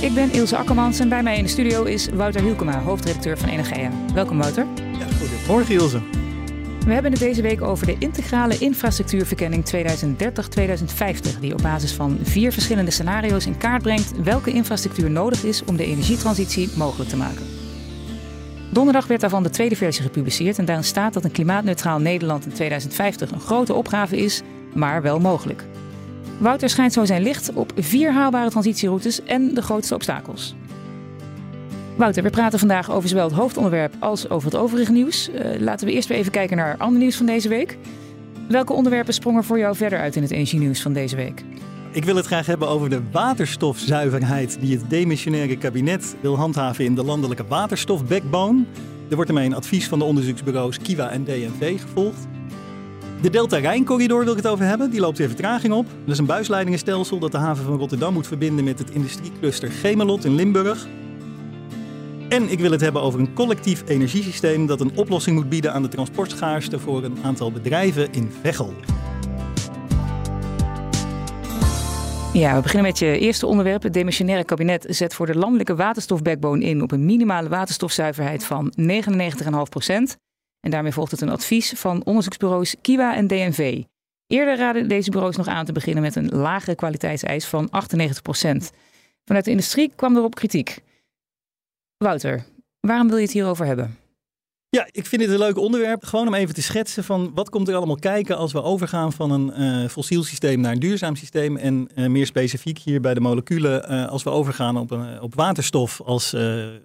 Ik ben Ilse Akkermans en bij mij in de studio is Wouter Hielkema, hoofdredacteur van Energia. Welkom Wouter. Ja, goedemorgen Ilse. We hebben het deze week over de integrale infrastructuurverkenning 2030-2050, die op basis van vier verschillende scenario's in kaart brengt welke infrastructuur nodig is om de energietransitie mogelijk te maken. Donderdag werd daarvan de tweede versie gepubliceerd en daarin staat dat een klimaatneutraal Nederland in 2050 een grote opgave is, maar wel mogelijk. Wouter schijnt zo zijn licht op vier haalbare transitieroutes en de grootste obstakels. Wouter, we praten vandaag over zowel het hoofdonderwerp als over het overige nieuws. Uh, laten we eerst weer even kijken naar ander nieuws van deze week. Welke onderwerpen sprongen voor jou verder uit in het energienieuws van deze week? Ik wil het graag hebben over de waterstofzuiverheid die het demissionaire kabinet wil handhaven in de landelijke waterstofbackbone. Er wordt ermee een advies van de onderzoeksbureaus Kiwa en DNV gevolgd. De Delta-Rijn-corridor wil ik het over hebben. Die loopt weer vertraging op. Dat is een buisleidingenstelsel dat de haven van Rotterdam moet verbinden met het industriecluster Gemelot in Limburg. En ik wil het hebben over een collectief energiesysteem dat een oplossing moet bieden aan de transportschaarste voor een aantal bedrijven in Veghel. Ja, we beginnen met je eerste onderwerp. Het demissionaire kabinet zet voor de landelijke waterstofbackbone in op een minimale waterstofzuiverheid van 99,5 procent. En daarmee volgt het een advies van onderzoeksbureaus Kiwa en DNV. Eerder raden deze bureaus nog aan te beginnen met een lagere kwaliteitseis van 98%. Vanuit de industrie kwam erop kritiek. Wouter, waarom wil je het hierover hebben? Ja, ik vind dit een leuk onderwerp. Gewoon om even te schetsen van wat komt er allemaal kijken als we overgaan van een uh, fossiel systeem naar een duurzaam systeem. En uh, meer specifiek hier bij de moleculen uh, als we overgaan op, een, op waterstof als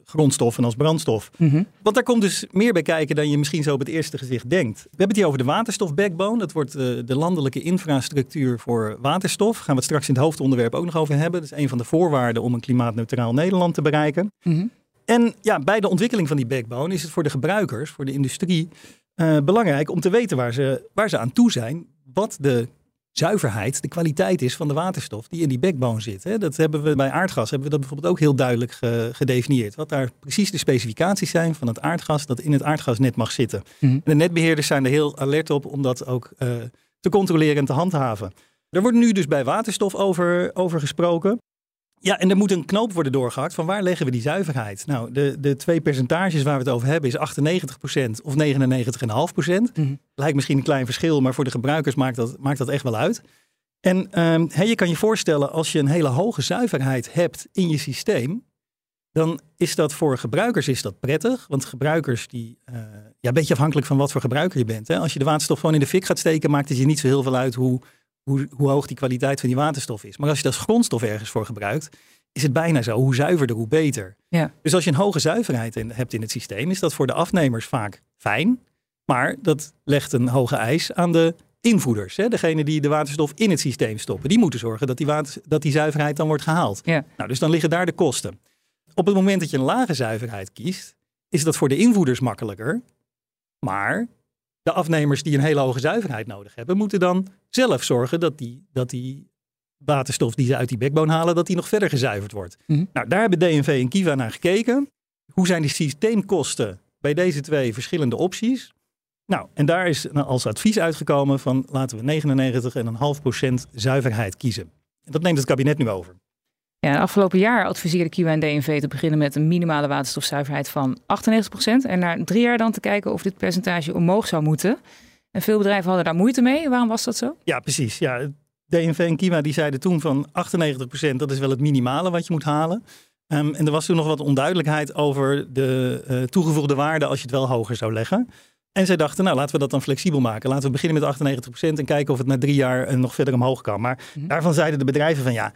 grondstof en als brandstof. Mm -hmm. Want daar komt dus meer bij kijken dan je misschien zo op het eerste gezicht denkt. We hebben het hier over de waterstofbackbone. Dat wordt de landelijke infrastructuur voor waterstof. Gaan we het straks in het hoofdonderwerp ook nog over hebben. Dat is een van de voorwaarden om een klimaatneutraal Nederland te bereiken. Mm -hmm. En ja, bij de ontwikkeling van die backbone is het voor de gebruikers, voor de industrie, uh, belangrijk om te weten waar ze, waar ze aan toe zijn. Wat de zuiverheid, de kwaliteit is van de waterstof die in die backbone zit. Hè. Dat hebben we bij aardgas hebben we dat bijvoorbeeld ook heel duidelijk ge, gedefinieerd. Wat daar precies de specificaties zijn van het aardgas dat in het aardgasnet mag zitten. Mm -hmm. De netbeheerders zijn er heel alert op om dat ook uh, te controleren en te handhaven. Er wordt nu dus bij waterstof over, over gesproken. Ja, en er moet een knoop worden doorgehakt van waar leggen we die zuiverheid? Nou, de, de twee percentages waar we het over hebben is 98% of 99,5%. Mm Lijkt misschien een klein verschil, maar voor de gebruikers maakt dat, maakt dat echt wel uit. En um, he, je kan je voorstellen, als je een hele hoge zuiverheid hebt in je systeem, dan is dat voor gebruikers is dat prettig. Want gebruikers, die, uh, ja, een beetje afhankelijk van wat voor gebruiker je bent. Hè? Als je de waterstof gewoon in de fik gaat steken, maakt het je niet zo heel veel uit hoe hoe, hoe hoog die kwaliteit van die waterstof is. Maar als je dat als grondstof ergens voor gebruikt, is het bijna zo. Hoe zuiverder, hoe beter. Ja. Dus als je een hoge zuiverheid in, hebt in het systeem, is dat voor de afnemers vaak fijn. Maar dat legt een hoge eis aan de invoerders. Hè? Degene die de waterstof in het systeem stoppen. Die moeten zorgen dat die, water, dat die zuiverheid dan wordt gehaald. Ja. Nou, dus dan liggen daar de kosten. Op het moment dat je een lage zuiverheid kiest, is dat voor de invoerders makkelijker. Maar de afnemers die een hele hoge zuiverheid nodig hebben, moeten dan zelf zorgen dat die, dat die waterstof die ze uit die backbone halen, dat die nog verder gezuiverd wordt. Mhm. Nou, daar hebben DNV en Kiva naar gekeken. Hoe zijn die systeemkosten bij deze twee verschillende opties? Nou, en daar is als advies uitgekomen van laten we 99,5% zuiverheid kiezen. En dat neemt het kabinet nu over. Ja, afgelopen jaar adviseerde Kiwa en DNV te beginnen met een minimale waterstofzuiverheid van 98%. En na drie jaar dan te kijken of dit percentage omhoog zou moeten. En veel bedrijven hadden daar moeite mee. Waarom was dat zo? Ja, precies. Ja, DNV en Kiwa die zeiden toen van 98% dat is wel het minimale wat je moet halen. Um, en er was toen nog wat onduidelijkheid over de uh, toegevoegde waarde als je het wel hoger zou leggen. En zij dachten, nou laten we dat dan flexibel maken. Laten we beginnen met 98% en kijken of het na drie jaar nog verder omhoog kan. Maar mm-hmm. daarvan zeiden de bedrijven van ja,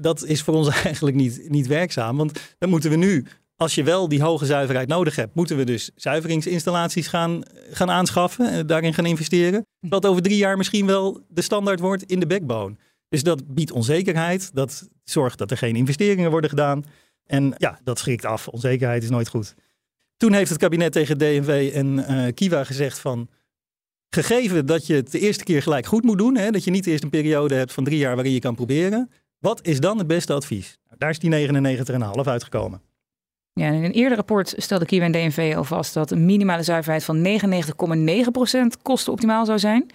dat, is voor ons eigenlijk niet, niet werkzaam. Want dan moeten we nu, als je wel die hoge zuiverheid nodig hebt, moeten we dus zuiveringsinstallaties gaan, gaan aanschaffen en daarin gaan investeren. Dat over drie jaar misschien wel de standaard wordt in de backbone. Dus dat biedt onzekerheid. Dat zorgt dat er geen investeringen worden gedaan. En ja, dat schrikt af. Onzekerheid is nooit goed. Toen heeft het kabinet tegen DNV en uh, Kiwa gezegd van... Gegeven dat je het de eerste keer gelijk goed moet doen, hè, dat je niet eerst een periode hebt van drie jaar waarin je kan proberen, wat is dan het beste advies? Nou, daar is die 99,5 uitgekomen. Ja, in een eerder rapport stelde Kiwa en DNV al vast dat een minimale zuiverheid van 99,9% kostenoptimaal zou zijn.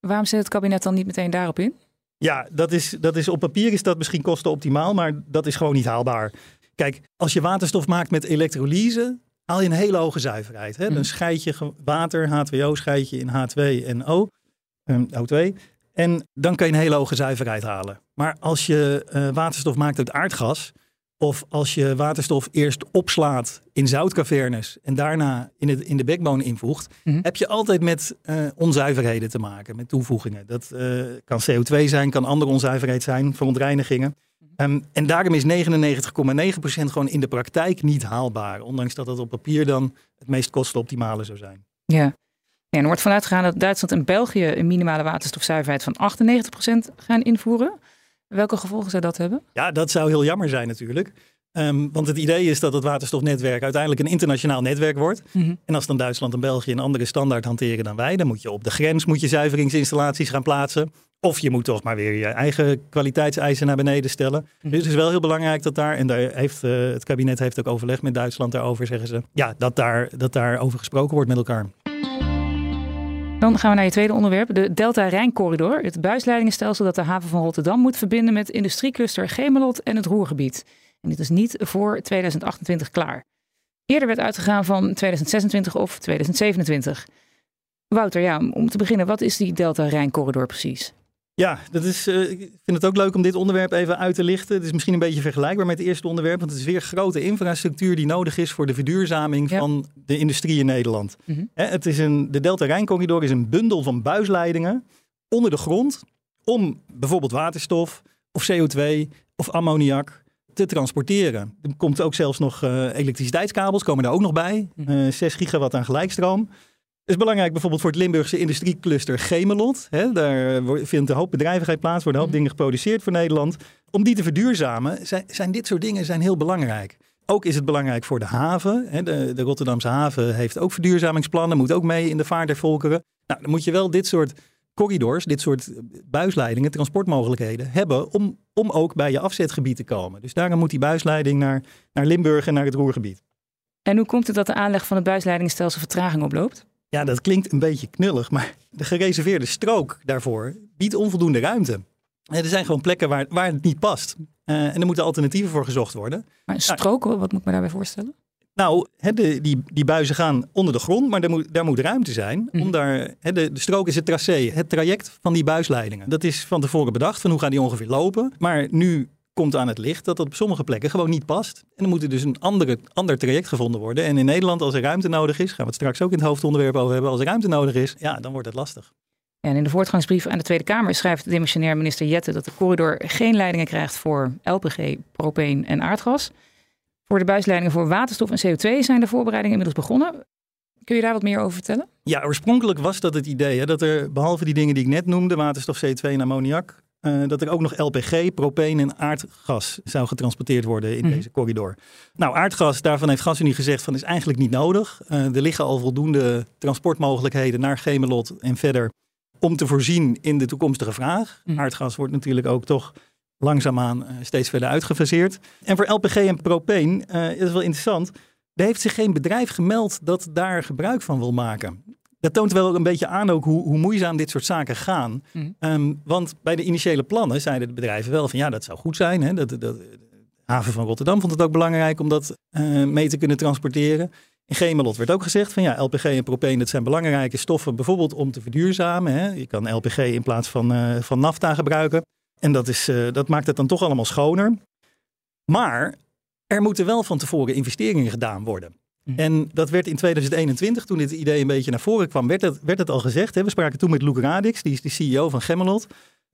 Waarom zet het kabinet dan niet meteen daarop in? Ja, dat is, dat is op papier is dat misschien kostenoptimaal, maar dat is gewoon niet haalbaar. Kijk, als je waterstof maakt met elektrolyse, haal je een hele hoge zuiverheid. Hè? Dan mhm. scheid je water, H2O, scheid je in H2 en O, um, O2. En dan kan je een hele hoge zuiverheid halen. Maar als je uh, waterstof maakt uit aardgas, of als je waterstof eerst opslaat in zoutcavernes en daarna in, het, in de backbone invoegt, mhm. heb je altijd met uh, onzuiverheden te maken, met toevoegingen. Dat uh, kan CO2 zijn, kan andere onzuiverheid zijn, verontreinigingen. Um, en daarom is 99,9% gewoon in de praktijk niet haalbaar. Ondanks dat het op papier dan het meest kostenoptimale zou zijn. Ja. ja er wordt vanuit gegaan dat Duitsland en België een minimale waterstofzuiverheid van 98% gaan invoeren. Welke gevolgen zou dat hebben? Ja, dat zou heel jammer zijn natuurlijk. Um, want het idee is dat het waterstofnetwerk uiteindelijk een internationaal netwerk wordt. Mhm. En als dan Duitsland en België een andere standaard hanteren dan wij, dan moet je op de grens moet je zuiveringsinstallaties gaan plaatsen. Of je moet toch maar weer je eigen kwaliteitseisen naar beneden stellen. Mhm. Dus het is wel heel belangrijk dat daar, en daar heeft, uh, het kabinet heeft ook overleg met Duitsland daarover, zeggen ze, ja, dat daar, dat daar over gesproken wordt met elkaar. Dan gaan we naar je tweede onderwerp, de Delta-Rijncorridor. Het buisleidingenstelsel dat de haven van Rotterdam moet verbinden met industriecluster Gemelot en het Roergebied. En dit is niet voor 2028 klaar. Eerder werd uitgegaan van 2026 of 2027. Wouter, ja, om te beginnen, wat is die Delta-Rijncorridor precies? Ja, dat is, uh, ik vind het ook leuk om dit onderwerp even uit te lichten. Het is misschien een beetje vergelijkbaar met het eerste onderwerp, want het is weer grote infrastructuur die nodig is voor de verduurzaming van de industrie in Nederland. Mhm. het is een, de Delta Rijncorridor is een bundel van buisleidingen onder de grond om bijvoorbeeld waterstof of CO2 of ammoniak te transporteren. Er komt ook zelfs nog uh, elektriciteitskabels, komen er ook nog bij. Uh, 6 gigawatt aan gelijkstroom is belangrijk bijvoorbeeld voor het Limburgse industriecluster Gemelot. Hè, daar vindt een hoop bedrijvigheid plaats, worden een hoop mhm. dingen geproduceerd voor Nederland. Om die te verduurzamen zijn, zijn dit soort dingen zijn heel belangrijk. Ook is het belangrijk voor de haven. Hè, de, de, Rotterdamse haven heeft ook verduurzamingsplannen, moet ook mee in de vaart der volkeren. Nou, dan moet je wel dit soort corridors, dit soort buisleidingen, transportmogelijkheden hebben om, om ook bij je afzetgebied te komen. Dus daarom moet die buisleiding naar, naar Limburg en naar het Roergebied. En hoe komt het dat de aanleg van het buisleidingstelsel vertraging oploopt? Ja, dat klinkt een beetje knullig, maar de gereserveerde strook daarvoor biedt onvoldoende ruimte. Er zijn gewoon plekken waar, waar het niet past. Uh, en er moeten alternatieven voor gezocht worden. Maar een strook, wat moet ik me daarbij voorstellen? Nou, de, die, die buizen gaan onder de grond, maar daar moet, daar moet ruimte zijn. Om mhm. daar, de, de strook is het tracé, het traject van die buisleidingen. Dat is van tevoren bedacht, van hoe gaan die ongeveer lopen. Maar nu komt aan het licht dat dat op sommige plekken gewoon niet past. En dan moet er dus een andere, ander traject gevonden worden. En in Nederland, als er ruimte nodig is, gaan we het straks ook in het hoofdonderwerp over hebben, als er ruimte nodig is, ja, dan wordt het lastig. En in de voortgangsbrief aan de Tweede Kamer schrijft de demissionair minister Jette dat de corridor geen leidingen krijgt voor LPG, propeen en aardgas. Voor de buisleidingen voor waterstof en CO2 zijn de voorbereidingen inmiddels begonnen. Kun je daar wat meer over vertellen? Ja, oorspronkelijk was dat het idee hè, dat er behalve die dingen die ik net noemde, waterstof, CO2 en ammoniak, uh, dat er ook nog LPG, propeen en aardgas zou getransporteerd worden in mhm. deze corridor. Nou, aardgas, daarvan heeft GasUnie gezegd van is eigenlijk niet nodig. Uh, er liggen al voldoende transportmogelijkheden naar Gemelot en verder om te voorzien in de toekomstige vraag. Mhm. Aardgas wordt natuurlijk ook toch langzaamaan uh, steeds verder uitgefaseerd. En voor LPG en propeen is wel interessant. Er heeft zich geen bedrijf gemeld dat daar gebruik van wil maken dat toont wel een beetje aan ook hoe, hoe moeizaam dit soort zaken gaan. Mhm. Ehm, want bij de initiële plannen zeiden de bedrijven wel van ja, dat zou goed zijn. Hè? Dat, dat, de haven van Rotterdam vond het ook belangrijk om dat uh, mee te kunnen transporteren. In Gemelot werd ook gezegd van ja, LPG en propeen, dat zijn belangrijke stoffen bijvoorbeeld om te verduurzamen. Hè? Je kan LPG in plaats van, uh, van nafta gebruiken. En dat, is, uh, dat maakt het dan toch allemaal schoner. Maar er moeten wel van tevoren investeringen gedaan worden. Mhm. En dat werd in 2021, toen dit idee een beetje naar voren kwam, werd het, werd het al gezegd. Hè? We spraken toen met Luke Radix, die is de CEO van Gemmelot.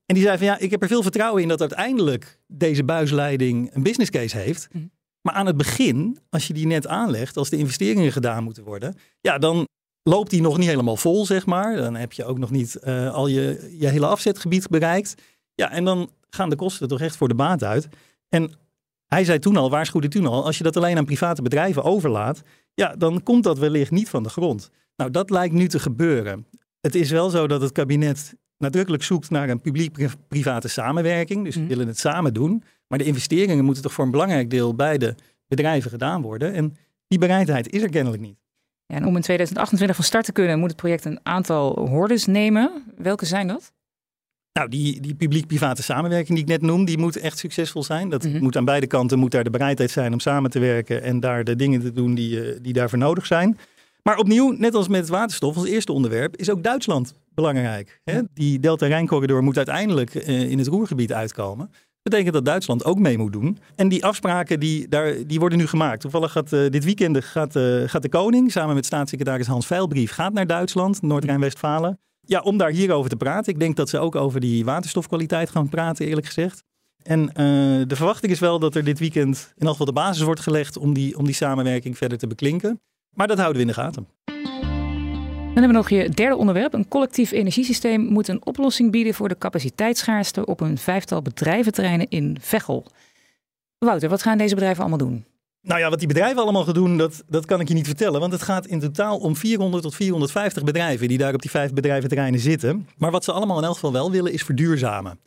En die zei van ja, ik heb er veel vertrouwen in dat uiteindelijk deze buisleiding een business case heeft. Mhm. Maar aan het begin, als je die net aanlegt, als de investeringen gedaan moeten worden, ja, dan loopt die nog niet helemaal vol, zeg maar. Dan heb je ook nog niet uh, al je, je hele afzetgebied bereikt. Ja, en dan gaan de kosten toch echt voor de baat uit. En hij zei toen al, waarschuwde toen al, als je dat alleen aan private bedrijven overlaat, ja, dan komt dat wellicht niet van de grond. Nou, dat lijkt nu te gebeuren. Het is wel zo dat het kabinet nadrukkelijk zoekt naar een publiek-private samenwerking. Dus we Mhm. willen het samen doen. Maar de investeringen moeten toch voor een belangrijk deel bij de bedrijven gedaan worden. En die bereidheid is er kennelijk niet. Ja, en om in 2028 van start te kunnen, moet het project een aantal hordes nemen. Welke zijn dat? Nou, die, die publiek-private samenwerking die ik net noem, die moet echt succesvol zijn. Dat Mhm. moet aan beide kanten moet daar de bereidheid zijn om samen te werken en daar de dingen te doen die, eh, die daarvoor nodig zijn. Maar opnieuw, net als met waterstof als eerste onderwerp, is ook Duitsland belangrijk. Hè? Die Delta-Rijncorridor moet uiteindelijk eh, in het Roergebied uitkomen. Dat betekent dat Duitsland ook mee moet doen. En die afspraken die, daar, die worden nu gemaakt. Toevallig gaat eh, dit weekend gaat, gaat de koning samen met staatssecretaris Hans Veilbrief gaat naar Duitsland, Noord-Rijn-Westfalen. Ja, om daar hierover te praten. Ik denk dat ze ook over die waterstofkwaliteit gaan praten, eerlijk gezegd. En eh, de verwachting is wel dat er dit weekend in elk geval de basis wordt gelegd om die, om die samenwerking verder te beklinken. Maar dat houden we in de gaten. Dan hebben we nog je derde onderwerp. Een collectief energiesysteem moet een oplossing bieden voor de capaciteitsschaarste op een vijftal bedrijventerreinen in Veghel. Wouter, wat gaan deze bedrijven allemaal doen? Nou ja, wat die bedrijven allemaal gaan doen, dat, dat kan ik je niet vertellen. Want het gaat in totaal om 400 tot 450 bedrijven die daar op die vijf bedrijventerreinen zitten. Maar wat ze allemaal in elk geval wel willen, is verduurzamen.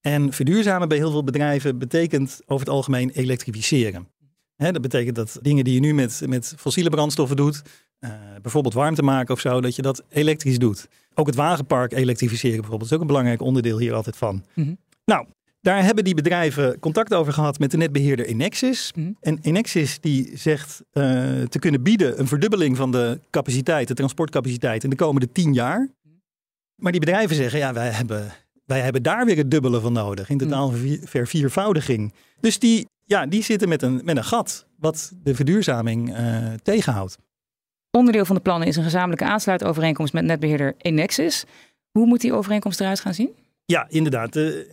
En verduurzamen bij heel veel bedrijven betekent over het algemeen elektrificeren. Dat betekent dat dingen die je nu met, met fossiele brandstoffen doet, eh, bijvoorbeeld warmte maken of zo, dat je dat elektrisch doet. Ook het wagenpark elektrificeren bijvoorbeeld is ook een belangrijk onderdeel hier altijd van. Mhm. Nou, daar hebben die bedrijven contact over gehad met de netbeheerder Enexis. Mhm. En Enexis die zegt eh, te kunnen bieden een verdubbeling van de capaciteit, de transportcapaciteit in de komende tien jaar. Maar die bedrijven zeggen, ja, wij hebben, wij hebben daar weer het dubbele van nodig. In totaal vervier- verviervoudiging. Dus die, ja, die zitten met een, met een gat wat de verduurzaming eh, tegenhoudt. Onderdeel van de plannen is een gezamenlijke aansluitovereenkomst met netbeheerder Enexis. Hoe moet die overeenkomst eruit gaan zien? Ja, inderdaad. De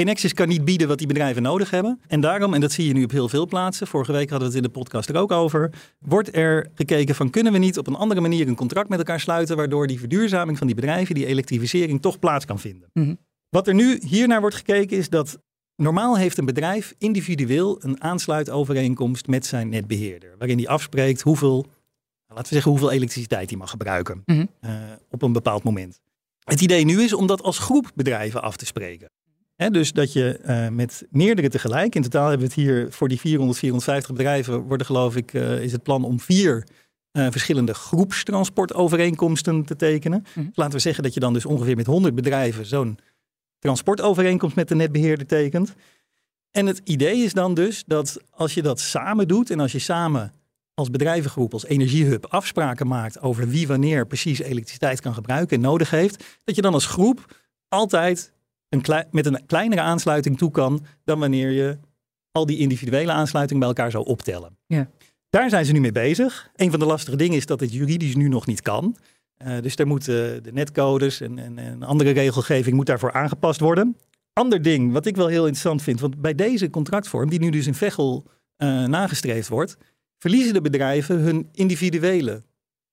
Enexis kan niet bieden wat die bedrijven nodig hebben. En daarom, en dat zie je nu op heel veel plaatsen, vorige week hadden we het in de podcast er ook over, wordt er gekeken van kunnen we niet op een andere manier een contract met elkaar sluiten, waardoor die verduurzaming van die bedrijven, die elektrificering, toch plaats kan vinden. Mhm. Wat er nu hiernaar wordt gekeken is dat normaal heeft een bedrijf individueel een aansluitovereenkomst met zijn netbeheerder, waarin hij afspreekt hoeveel, laten we zeggen, hoeveel elektriciteit hij mag gebruiken Mhm. eh, op een bepaald moment. Het idee nu is om dat als groep bedrijven af te spreken. Dus dat je eh, met meerdere tegelijk, in totaal hebben we het hier voor die 400, 450 bedrijven, worden geloof ik, eh, is het plan om vier eh, verschillende groepstransportovereenkomsten te tekenen. Mhm. Dus laten we zeggen dat je dan dus ongeveer met 100 bedrijven zo'n transportovereenkomst met de netbeheerder tekent. En het idee is dan dus dat als je dat samen doet en als je samen als bedrijvengroep, als energiehub afspraken maakt over wie wanneer precies elektriciteit kan gebruiken en nodig heeft, dat je dan als groep altijd een klei- met een kleinere aansluiting toe kan dan wanneer je al die individuele aansluitingen bij elkaar zou optellen. Ja. Daar zijn ze nu mee bezig. Een van de lastige dingen is dat het juridisch nu nog niet kan. Eh, dus daar moeten de netcodes en, en, en andere regelgeving moet daarvoor aangepast worden. Ander ding wat ik wel heel interessant vind, want bij deze contractvorm, die nu dus in Veghel eh, nagestreefd wordt, verliezen de bedrijven hun individuele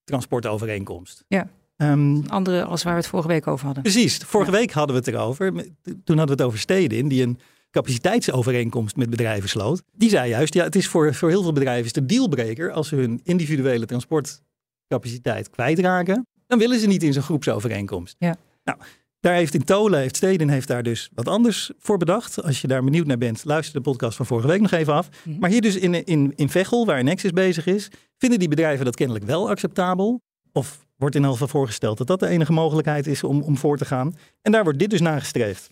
transportovereenkomst. Ja. Ehm, Andere als waar we het vorige week over hadden. Precies. Vorige week hadden we het erover. Toen hadden we het over Stedin, die een capaciteitsovereenkomst met bedrijven sloot. Die zei juist, ja, het is voor, voor heel veel bedrijven is een dealbreaker als ze hun individuele transportcapaciteit kwijtraken. Dan willen ze niet in zo'n groepsovereenkomst. Ja. Nou, daar heeft in Tolen, heeft Stedin heeft daar dus wat anders voor bedacht. Als je daar benieuwd naar bent, luister de podcast van vorige week nog even af. Mhm. Maar hier dus in, in, in Veghel, waar Nexus bezig is, vinden die bedrijven dat kennelijk wel acceptabel. Of wordt in elk geval voorgesteld dat dat de enige mogelijkheid is om, om voor te gaan. En daar wordt dit dus nagestreefd.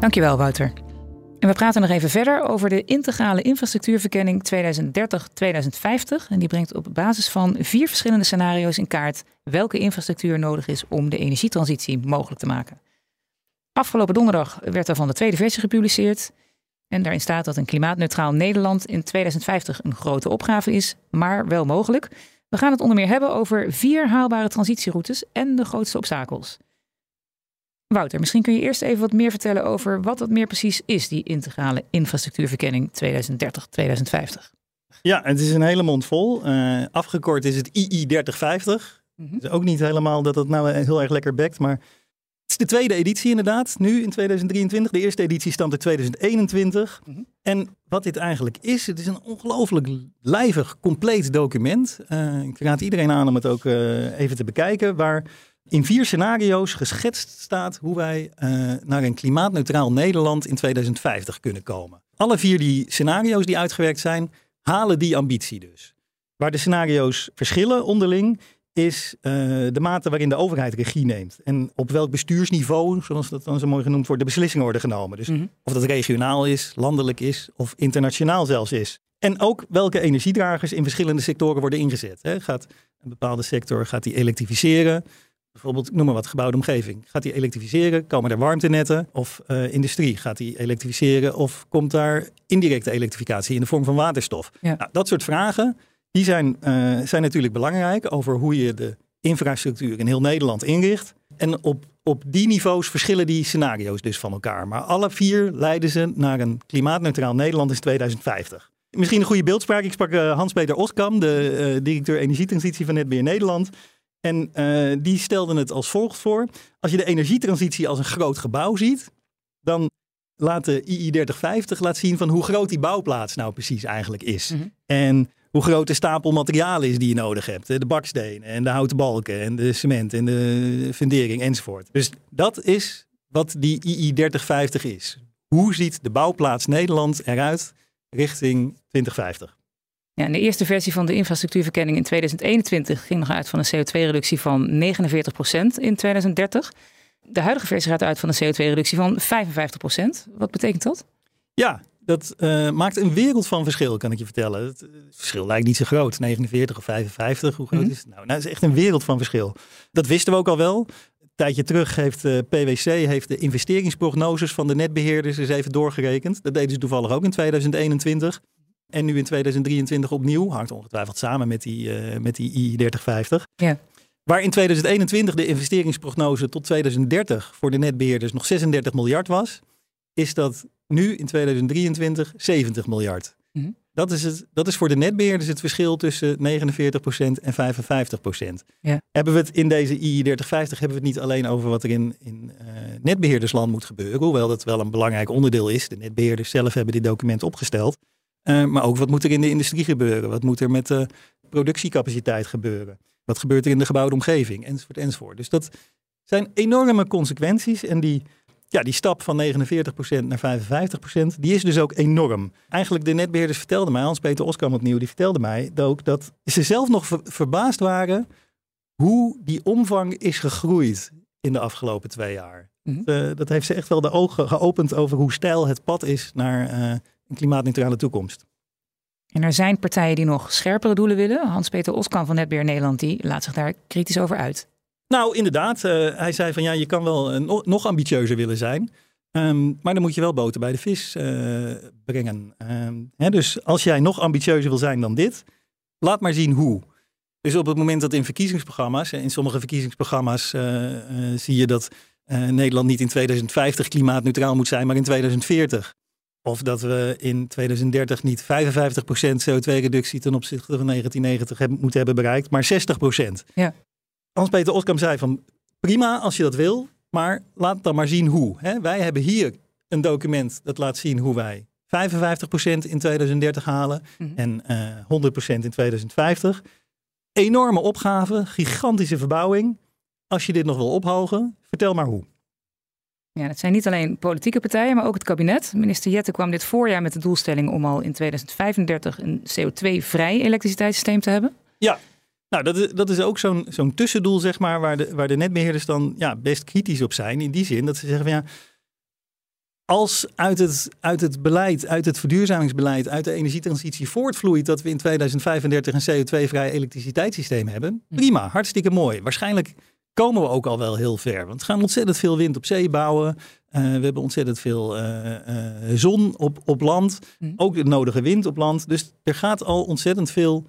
Dankjewel, Wouter. En we praten nog even verder over de integrale infrastructuurverkenning 2030-2050. En die brengt op basis van vier verschillende scenario's in kaart welke infrastructuur nodig is om de energietransitie mogelijk te maken. Afgelopen donderdag werd daarvan de tweede versie gepubliceerd. En daarin staat dat een klimaatneutraal Nederland in 2050 een grote opgave is, maar wel mogelijk. We gaan het onder meer hebben over vier haalbare transitieroutes en de grootste obstakels. Wouter, misschien kun je eerst even wat meer vertellen over wat dat meer precies is, die integrale infrastructuurverkenning 2030-2050. Ja, het is een hele mond vol. Eh, afgekort is het II 3050. Mhm. Het is ook niet helemaal dat het nou heel erg lekker bekt, maar Het is de tweede editie inderdaad, nu in 2023. De eerste editie stamt uit 2021. Mhm. En wat dit eigenlijk is, het is een ongelooflijk lijvig, compleet document. Eh, ik raad iedereen aan om het ook eh, even te bekijken, waar in vier scenario's geschetst staat hoe wij eh, naar een klimaatneutraal Nederland in 2050 kunnen komen. Alle vier die scenario's die uitgewerkt zijn, halen die ambitie dus. Waar de scenario's verschillen onderling, is eh, de mate waarin de overheid regie neemt. En op welk bestuursniveau, zoals dat dan zo mooi genoemd wordt, de beslissingen worden genomen. Dus Mhm. of dat regionaal is, landelijk is of internationaal zelfs is. En ook welke energiedragers in verschillende sectoren worden ingezet. Hè. Gaat een bepaalde sector gaat die elektrificeren? Bijvoorbeeld, noem maar wat, gebouwde omgeving. Gaat die elektrificeren? Komen er warmtenetten? Of eh, industrie, gaat die elektrificeren? Of komt daar indirecte elektrificatie in de vorm van waterstof? Ja. Nou, dat soort vragen, die zijn, eh, zijn natuurlijk belangrijk over hoe je de infrastructuur in heel Nederland inricht. En op, op die niveaus verschillen die scenario's dus van elkaar. Maar alle vier leiden ze naar een klimaatneutraal Nederland in 2050. Misschien een goede beeldspraak. Ik sprak eh, Hans-Peter Oskam, de eh, directeur energietransitie van Netbeheer Nederland. En die stelde het als volgt voor. Als je de energietransitie als een groot gebouw ziet, dan laat de II 3050 laat zien van hoe groot die bouwplaats nou precies eigenlijk is. Mhm. En hoe groot de stapel materialen is die je nodig hebt. De bakstenen en de houten balken en de cement en de fundering enzovoort. Dus dat is wat die II 3050 is. Hoe ziet de bouwplaats Nederland eruit richting 2050? Ja, de eerste versie van de infrastructuurverkenning in 2021 ging nog uit van een CO2-reductie van 49% in 2030. De huidige versie gaat uit van een CO2-reductie van 55%. Wat betekent dat? Ja, dat eh, maakt een wereld van verschil, kan ik je vertellen. Het, eh, verschil lijkt niet zo groot. 49 of 55, hoe groot Mhm. is het nou? Nou, het is echt een wereld van verschil. Dat wisten we ook al wel. Een tijdje terug heeft eh, PwC heeft de investeringsprognoses van de netbeheerders eens even doorgerekend. Dat deden ze toevallig ook in 2021. En nu in 2023 opnieuw. Hangt ongetwijfeld samen met die, met die I 3050. Ja. Waar in 2021 de investeringsprognose tot 2030 voor de netbeheerders nog 36 miljard was, is dat nu in 2023 70 miljard. Mhm. Dat, is het, dat is voor de netbeheerders het verschil tussen 49% en 55%. Ja. Hebben we het in deze II 3050 hebben we het niet alleen over wat er in, in eh, netbeheerdersland moet gebeuren, hoewel dat wel een belangrijk onderdeel is. De netbeheerders zelf hebben dit document opgesteld. Eh, maar ook wat moet er in de industrie gebeuren? Wat moet er met de productiecapaciteit gebeuren? Wat gebeurt er in de gebouwde omgeving? Enzovoort, enzovoort. Dus dat zijn enorme consequenties. En die, ja, die stap van 49% naar 55%, die is dus ook enorm. Eigenlijk de netbeheerders vertelden mij, Hans-Peter Oskam opnieuw, die vertelde mij ook dat ze zelf nog ver- verbaasd waren hoe die omvang is gegroeid in de afgelopen twee jaar. Mhm. Eh, dat heeft ze echt wel de ogen geopend over hoe steil het pad is naar eh, een klimaatneutrale toekomst. En er zijn partijen die nog scherpere doelen willen. Hans-Peter Oskan van Netbeheer Nederland die laat zich daar kritisch over uit. Nou, inderdaad. eh, hij zei van ja, je kan wel eh, no- nog ambitieuzer willen zijn. Ehm, maar dan moet je wel boter bij de vis eh, brengen. Ehm, hè, dus als jij nog ambitieuzer wil zijn dan dit, laat maar zien hoe. Dus op het moment dat in verkiezingsprogramma's, in sommige verkiezingsprogramma's eh, eh, zie je dat eh, Nederland niet in 2050 klimaatneutraal moet zijn, maar in 2040. Of dat we in 2030 niet 55% CO2-reductie ten opzichte van 1990 hebben, moeten hebben bereikt, maar 60%. Ja. Hans-Peter Oskam zei van prima als je dat wil, maar laat dan maar zien hoe. Hè? Wij hebben hier een document dat laat zien hoe wij 55% in 2030 halen Mhm. en eh 100% in 2050. Enorme opgave, gigantische verbouwing. Als je dit nog wil ophogen, vertel maar hoe. Ja, het zijn niet alleen politieke partijen, maar ook het kabinet. Minister Jette kwam dit voorjaar met de doelstelling om al in 2035 een CO2-vrij elektriciteitssysteem te hebben. Nou, dat is, dat is ook zo'n zo'n tussendoel, zeg maar, waar de, waar de netbeheerders dan ja, best kritisch op zijn. In die zin dat ze zeggen van ja, als uit het, uit het beleid, uit het verduurzamingsbeleid, uit de energietransitie voortvloeit dat we in 2035 een CO2-vrij elektriciteitssysteem hebben, prima, hartstikke mooi. Waarschijnlijk komen we ook al wel heel ver. Want we gaan ontzettend veel wind op zee bouwen. Eh, we hebben ontzettend veel eh, eh, zon op, op land. Mhm. Ook de nodige wind op land. Dus er gaat al ontzettend veel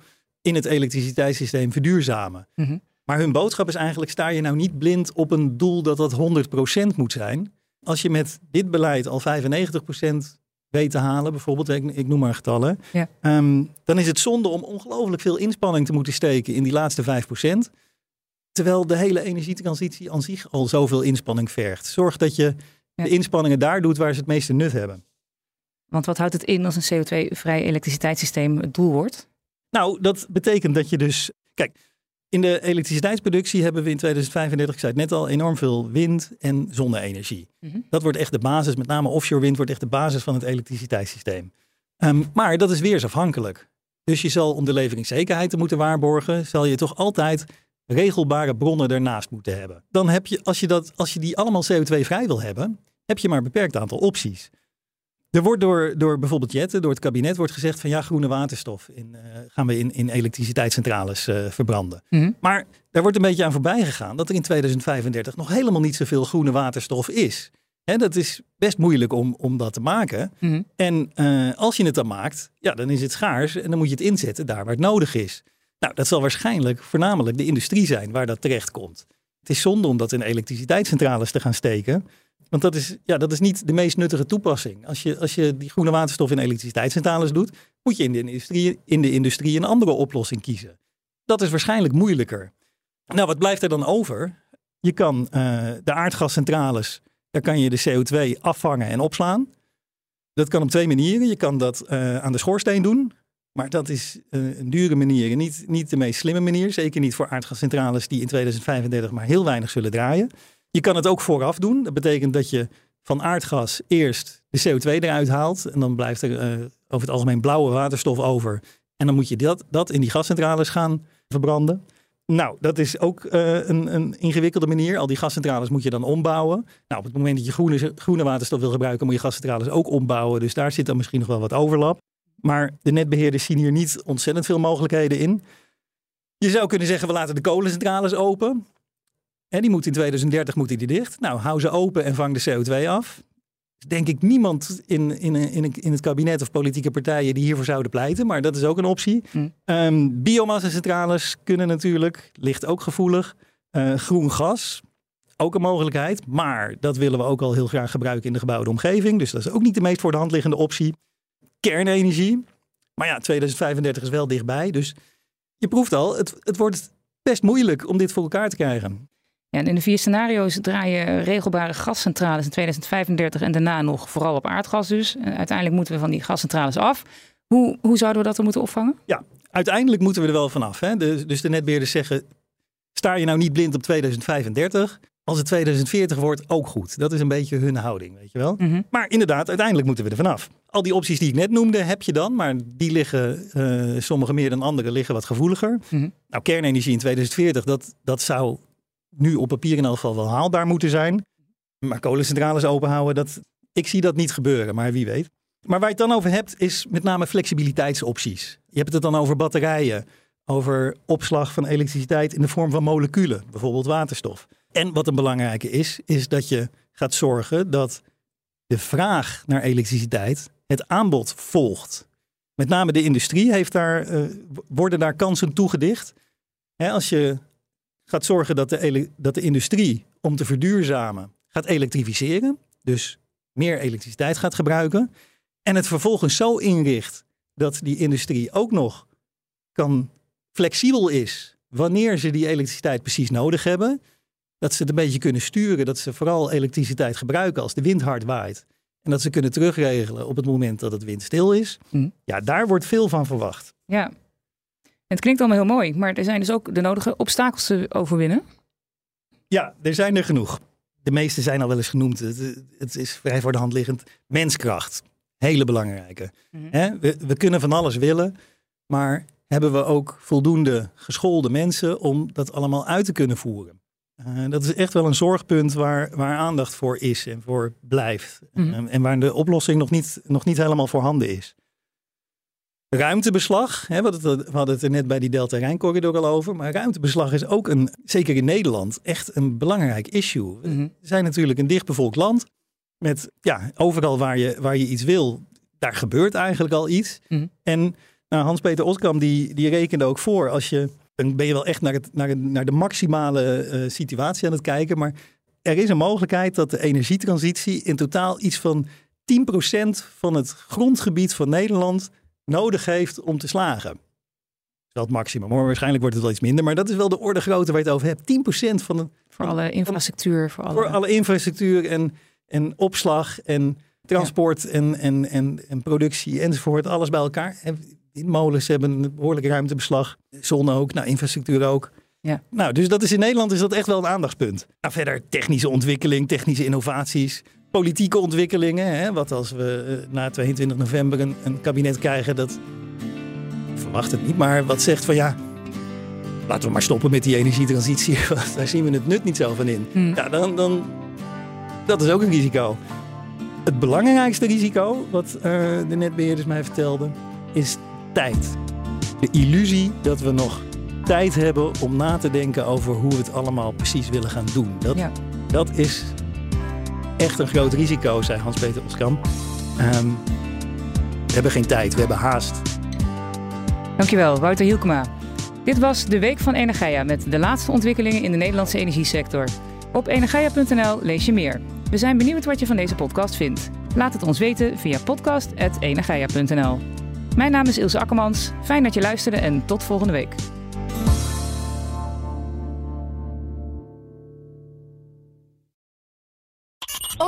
in het elektriciteitssysteem verduurzamen. Mhm. Maar hun boodschap is eigenlijk, sta je nou niet blind op een doel dat dat 100% moet zijn. Als je met dit beleid al 95% weet te halen, bijvoorbeeld, ik, ik noem maar getallen. Ja. ehm, dan is het zonde om ongelooflijk veel inspanning te moeten steken in die laatste 5%. Terwijl de hele energietransitie aan zich al zoveel inspanning vergt. Zorg dat je Ja. de inspanningen daar doet waar ze het meeste nut hebben. Want wat houdt het in als een CO2-vrij elektriciteitssysteem het doel wordt? Nou, dat betekent dat je dus. Kijk, in de elektriciteitsproductie hebben we in 2035, ik zei het net al, enorm veel wind- en zonne-energie. Mhm. Dat wordt echt de basis, met name offshore wind, wordt echt de basis van het elektriciteitssysteem. Ehm, maar dat is weersafhankelijk. Dus je zal om de leveringszekerheid te moeten waarborgen, zal je toch altijd regelbare bronnen ernaast moeten hebben. Dan heb je, als je, dat, als je die allemaal CO2-vrij wil hebben, heb je maar een beperkt aantal opties. Er wordt door, door bijvoorbeeld Jetten, door het kabinet, wordt gezegd van ja, groene waterstof in, eh, gaan we in, in elektriciteitscentrales eh, verbranden. Mhm. Maar daar wordt een beetje aan voorbij gegaan dat er in 2035 nog helemaal niet zoveel groene waterstof is. Hè, dat is best moeilijk om, om dat te maken. Mhm. En eh, als je het dan maakt, ja, dan is het schaars en dan moet je het inzetten daar waar het nodig is. Nou, dat zal waarschijnlijk voornamelijk de industrie zijn waar dat terecht komt. Het is zonde om dat in elektriciteitscentrales te gaan steken. Want dat is, ja, dat is niet de meest nuttige toepassing. Als je, als je die groene waterstof in elektriciteitscentrales doet, moet je in de, industrie, in de industrie een andere oplossing kiezen. Dat is waarschijnlijk moeilijker. Nou, wat blijft er dan over? Je kan eh, de aardgascentrales, daar kan je de CO2 afvangen en opslaan. Dat kan op twee manieren. Je kan dat eh, aan de schoorsteen doen. Maar dat is eh, een dure manier en niet, niet de meest slimme manier. Zeker niet voor aardgascentrales die in 2035 maar heel weinig zullen draaien. Je kan het ook vooraf doen. Dat betekent dat je van aardgas eerst de CO2 eruit haalt. En dan blijft er eh, over het algemeen blauwe waterstof over. En dan moet je dat, dat in die gascentrales gaan verbranden. Nou, dat is ook eh, een, een ingewikkelde manier. Al die gascentrales moet je dan ombouwen. Nou, op het moment dat je groene, groene waterstof wil gebruiken, moet je gascentrales ook ombouwen. Dus daar zit dan misschien nog wel wat overlap. Maar de netbeheerders zien hier niet ontzettend veel mogelijkheden in. Je zou kunnen zeggen, we laten de kolencentrales open. En die moet in 2030 moeten die dicht. Nou, hou ze open en vang de CO2 af. Denk ik niemand in, in, in, in het kabinet of politieke partijen die hiervoor zouden pleiten. Maar dat is ook een optie. Hm. Ehm, biomassa-centrales kunnen natuurlijk, ligt ook gevoelig. Eh, groen gas, ook een mogelijkheid. Maar dat willen we ook al heel graag gebruiken in de gebouwde omgeving. Dus dat is ook niet de meest voor de hand liggende optie. Kernenergie. Maar ja, 2035 is wel dichtbij. Dus je proeft al, het, het wordt best moeilijk om dit voor elkaar te krijgen. Ja, en in de vier scenario's draaien regelbare gascentrales in 2035 en daarna nog vooral op aardgas dus. En uiteindelijk moeten we van die gascentrales af. Hoe, hoe zouden we dat dan moeten opvangen? Uiteindelijk moeten we er wel vanaf. Hè? Dus, dus de netbeheerders zeggen, sta je nou niet blind op 2035. Als het 2040 wordt, ook goed. Dat is een beetje hun houding, weet je wel. Mhm. Maar inderdaad, uiteindelijk moeten we er vanaf. Al die opties die ik net noemde, heb je dan. Maar die liggen, eh, sommige meer dan andere, liggen wat gevoeliger. Mhm. Nou, kernenergie in 2040, dat, dat zou nu op papier in elk geval wel haalbaar moeten zijn. Maar kolencentrales openhouden, dat, ik zie dat niet gebeuren, maar wie weet. Maar waar je het dan over hebt, is met name flexibiliteitsopties. Je hebt het dan over batterijen, over opslag van elektriciteit in de vorm van moleculen, bijvoorbeeld waterstof. En wat een belangrijke is, is dat je gaat zorgen dat de vraag naar elektriciteit het aanbod volgt. Met name de industrie heeft daar, eh, worden daar kansen toegedicht. Als je gaat zorgen dat de, dat de industrie, om te verduurzamen, gaat elektrificeren. Dus meer elektriciteit gaat gebruiken. En het vervolgens zo inricht dat die industrie ook nog kan flexibel is wanneer ze die elektriciteit precies nodig hebben. Dat ze het een beetje kunnen sturen, dat ze vooral elektriciteit gebruiken als de wind hard waait. En dat ze kunnen terugregelen op het moment dat het windstil is. Mhm. Ja, daar wordt veel van verwacht. Ja. Het klinkt allemaal heel mooi, maar er zijn dus ook de nodige obstakels te overwinnen. Ja, er zijn er genoeg. De meeste zijn al wel eens genoemd. Het, het is vrij voor de hand liggend. Menskracht. Hele belangrijke. Mhm. We, we kunnen van alles willen, maar hebben we ook voldoende geschoolde mensen om dat allemaal uit te kunnen voeren? Eh, dat is echt wel een zorgpunt waar, waar aandacht voor is en voor blijft. Mhm. Eh, en waar de oplossing nog niet, nog niet helemaal voorhanden is. Ruimtebeslag, hè, we, hadden het, we hadden het er net bij die Delta Rijncorridor al over. Maar ruimtebeslag is ook een, zeker in Nederland, echt een belangrijk issue. Mhm. We zijn natuurlijk een dichtbevolkt land. Met ja, overal waar je, waar je iets wil, daar gebeurt eigenlijk al iets. Mhm. En nou, Hans-Peter Oskam die, die rekende ook voor, als je, dan ben je wel echt naar, het, naar, het- naar de maximale eh, situatie aan het kijken. Maar er is een mogelijkheid dat de energietransitie in totaal iets van 10% van het grondgebied van Nederland nodig heeft om te slagen. het maximum. Maar waarschijnlijk wordt het wel iets minder. Maar dat is wel de orde grootte waar je het over hebt. 10% van het. Voor alle infrastructuur. Voor alle, voor alle infrastructuur en, en opslag en transport en, en, en, en productie enzovoort. Alles bij elkaar. En molens hebben een behoorlijk ruimtebeslag. Zon ook, nou, infrastructuur ook. Ja. Nou, dus dat is in Nederland is dat echt wel een aandachtspunt. Nou, verder technische ontwikkeling, technische innovaties, politieke ontwikkelingen. Hè, wat als we uh, na 22 november een, een kabinet krijgen dat, ik verwacht het niet, maar wat zegt van ja, laten we maar stoppen met die energietransitie. Want daar zien we het nut niet zo van in. Hmm. Ja, dan, dan, dat is ook een risico. Het belangrijkste risico, wat uh, de netbeheerders mij vertelden, is tijd. De illusie dat we nog tijd hebben om na te denken over hoe we het allemaal precies willen gaan doen. Dat, Ja. dat is echt een groot risico, zei Hans-Peter Oskam. Ehm, we hebben geen tijd, we hebben haast. Dankjewel, Wouter Hielkema. Dit was de Week van Energia met de laatste ontwikkelingen in de Nederlandse energiesector. Op energia.nl lees je meer. We zijn benieuwd wat je van deze podcast vindt. Laat het ons weten via podcast.energia.nl. Mijn naam is Ilse Akkermans. Fijn dat je luisterde en tot volgende week.